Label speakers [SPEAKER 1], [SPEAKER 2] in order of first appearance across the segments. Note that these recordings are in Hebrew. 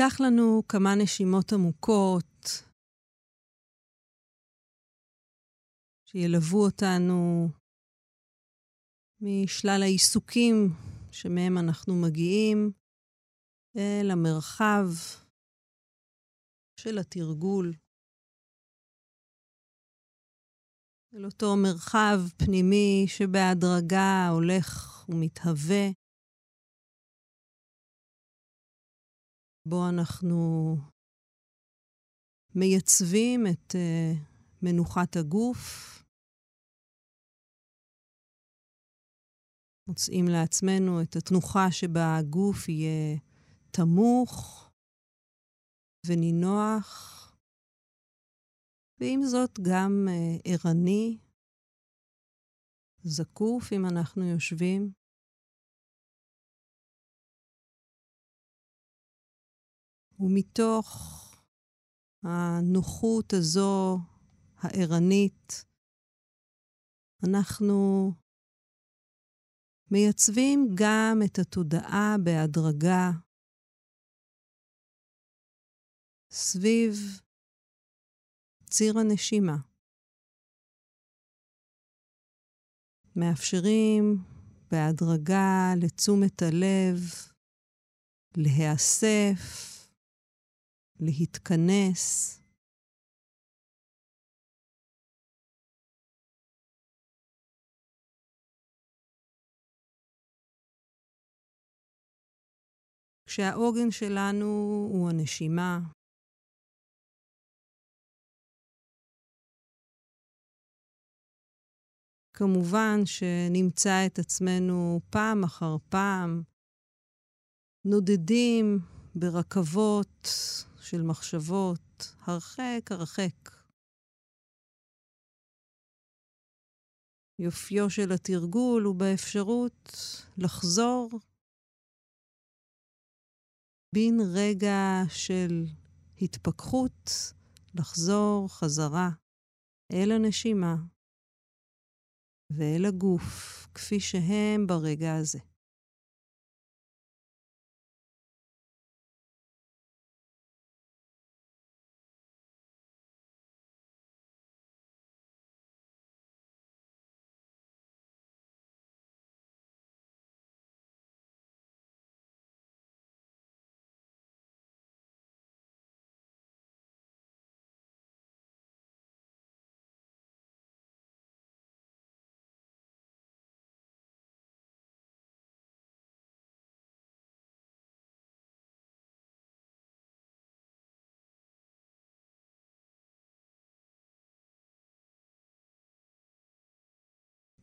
[SPEAKER 1] ניקח לנו כמה נשימות עמוקות. שילוו אותנו משלל העיסוקים שמהם אנחנו מגיעים אל המרחב של התרגול, אל אותו מרחב פנימי שבהדרגה הולך ומתהווה, בו אנחנו מייצבים את uh, מנוחת הגוף, מוצאים לעצמנו את התנוחה שבה הגוף יהיה תמוך ונינוח, ועם זאת גם uh, ערני, זקוף אם אנחנו יושבים. ומתוך הנוחות הזו, הערנית, אנחנו מייצבים גם את התודעה בהדרגה סביב ציר הנשימה. מאפשרים בהדרגה לתשומת הלב להיאסף, להתכנס. כשהעוגן שלנו הוא הנשימה, כמובן שנמצא את עצמנו פעם אחר פעם נודדים ברכבות של מחשבות הרחק הרחק. יופיו של התרגול הוא באפשרות לחזור בין רגע של התפכחות, לחזור חזרה אל הנשימה, ואל הגוף, כפי שהם ברגע הזה.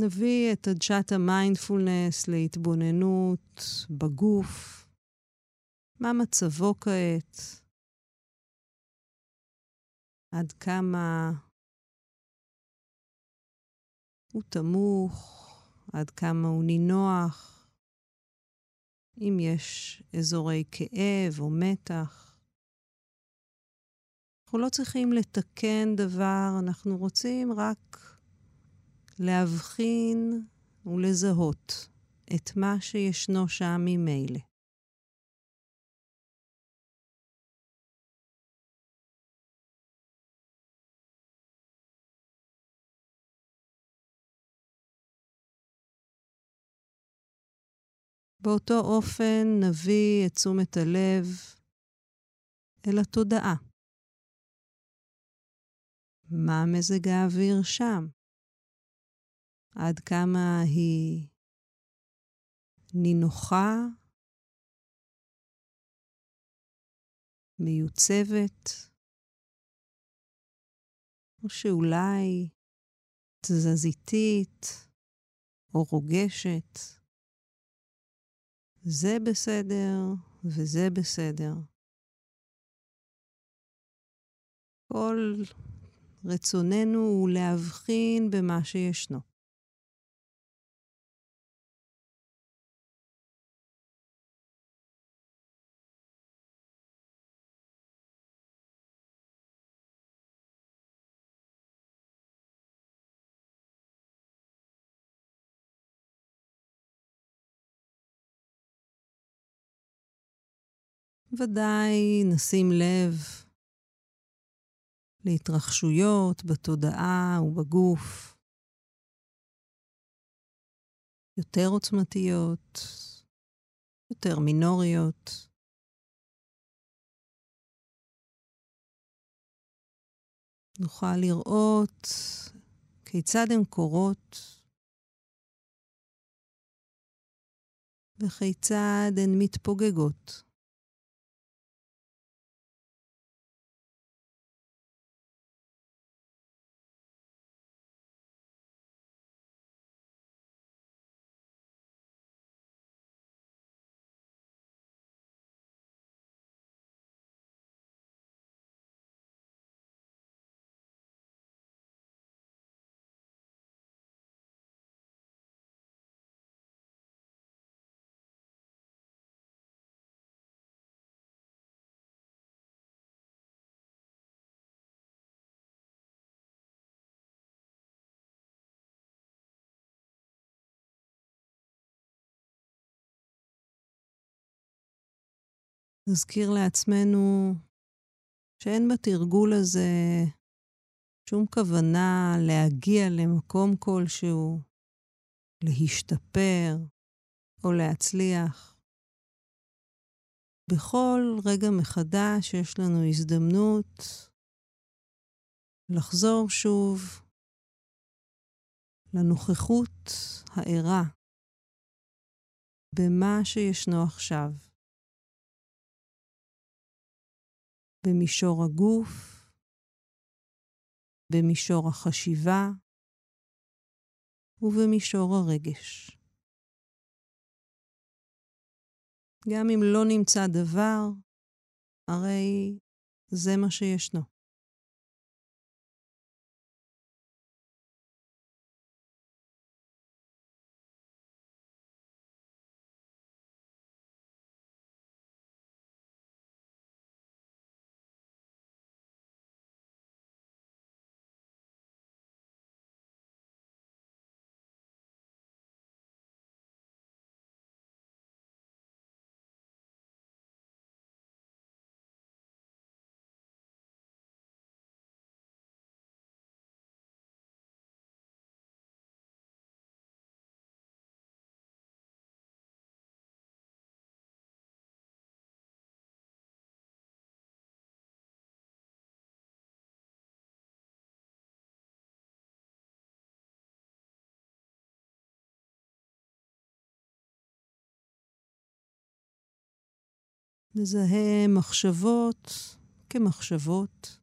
[SPEAKER 1] נביא את עדשת המיינדפולנס להתבוננות בגוף. מה מצבו כעת? עד כמה הוא תמוך? עד כמה הוא נינוח? אם יש אזורי כאב או מתח. אנחנו לא צריכים לתקן דבר, אנחנו רוצים רק להבחין ולזהות את מה שישנו שם ממילא. באותו אופן נביא את תשומת הלב אל התודעה. מה מזג האוויר שם? עד כמה היא נינוחה, מיוצבת, או שאולי תזזיתית או רוגשת. זה בסדר וזה בסדר. כל רצוננו הוא להבחין במה שישנו. ודאי נשים לב להתרחשויות בתודעה ובגוף, יותר עוצמתיות, יותר מינוריות. נוכל לראות כיצד הן קורות וכיצד הן מתפוגגות. נזכיר לעצמנו שאין בתרגול הזה שום כוונה להגיע למקום כלשהו, להשתפר או להצליח. בכל רגע מחדש יש לנו הזדמנות לחזור שוב לנוכחות הערה במה שישנו עכשיו. במישור הגוף, במישור החשיבה ובמישור הרגש. גם אם לא נמצא דבר, הרי זה מה שישנו. נזהה מחשבות כמחשבות.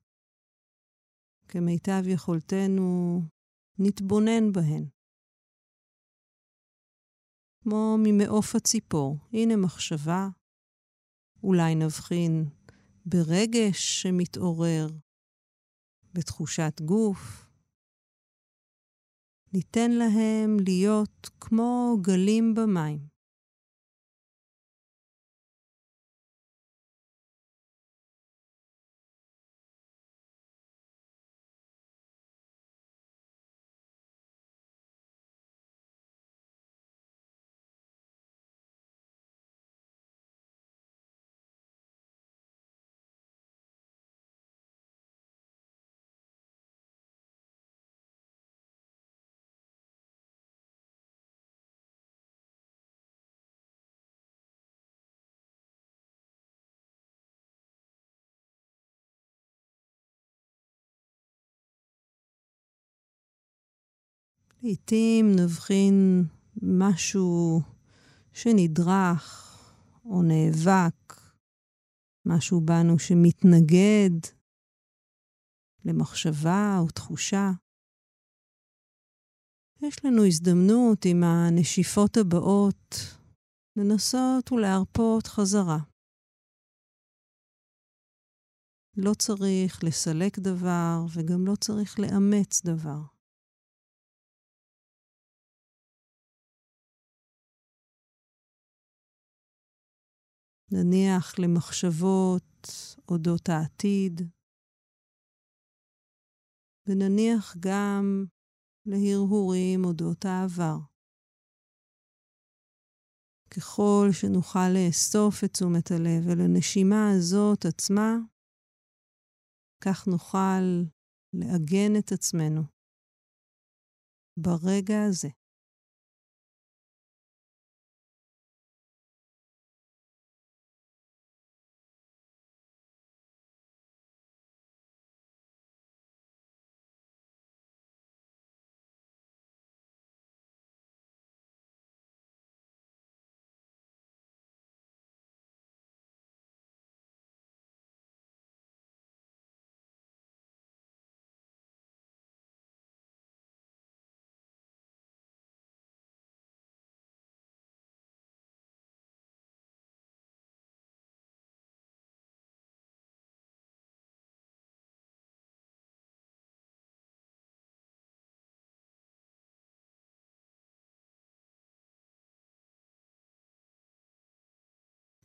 [SPEAKER 1] כמיטב יכולתנו, נתבונן בהן. כמו ממעוף הציפור, הנה מחשבה, אולי נבחין ברגש שמתעורר, בתחושת גוף. ניתן להם להיות כמו גלים במים. לעתים נבחין משהו שנדרך או נאבק, משהו בנו שמתנגד למחשבה או תחושה. יש לנו הזדמנות עם הנשיפות הבאות לנסות ולהרפות חזרה. לא צריך לסלק דבר וגם לא צריך לאמץ דבר. נניח למחשבות אודות העתיד, ונניח גם להרהורים אודות העבר. ככל שנוכל לאסוף את תשומת הלב אל הנשימה הזאת עצמה, כך נוכל לעגן את עצמנו ברגע הזה.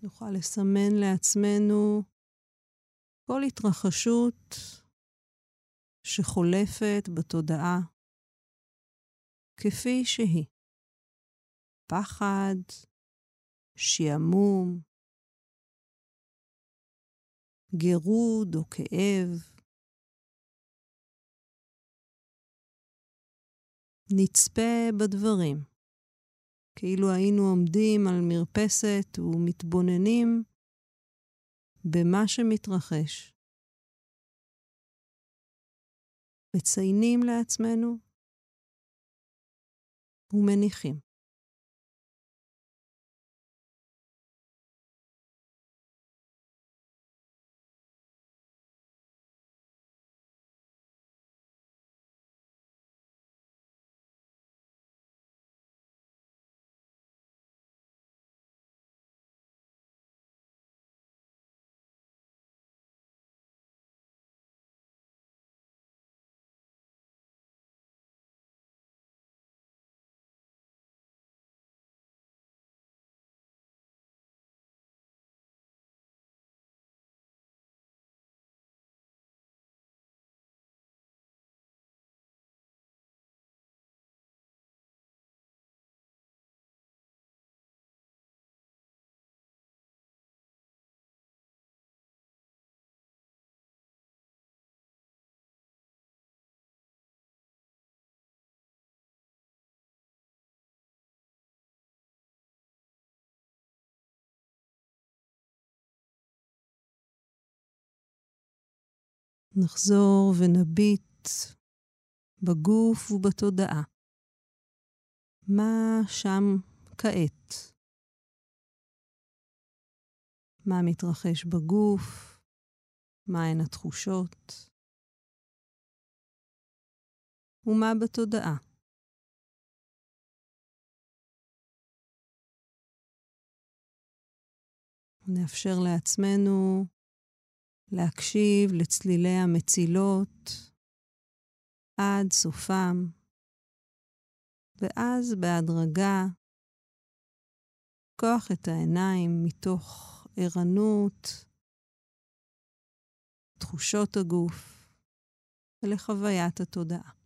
[SPEAKER 1] נוכל לסמן לעצמנו כל התרחשות שחולפת בתודעה כפי שהיא. פחד, שעמום, גירוד או כאב. נצפה בדברים. כאילו היינו עומדים על מרפסת ומתבוננים במה שמתרחש. מציינים לעצמנו ומניחים. נחזור ונביט בגוף ובתודעה. מה שם כעת? מה מתרחש בגוף? מהן התחושות? ומה בתודעה? נאפשר לעצמנו להקשיב לצלילי המצילות עד סופם, ואז בהדרגה לפקוח את העיניים מתוך ערנות, תחושות הגוף ולחוויית התודעה.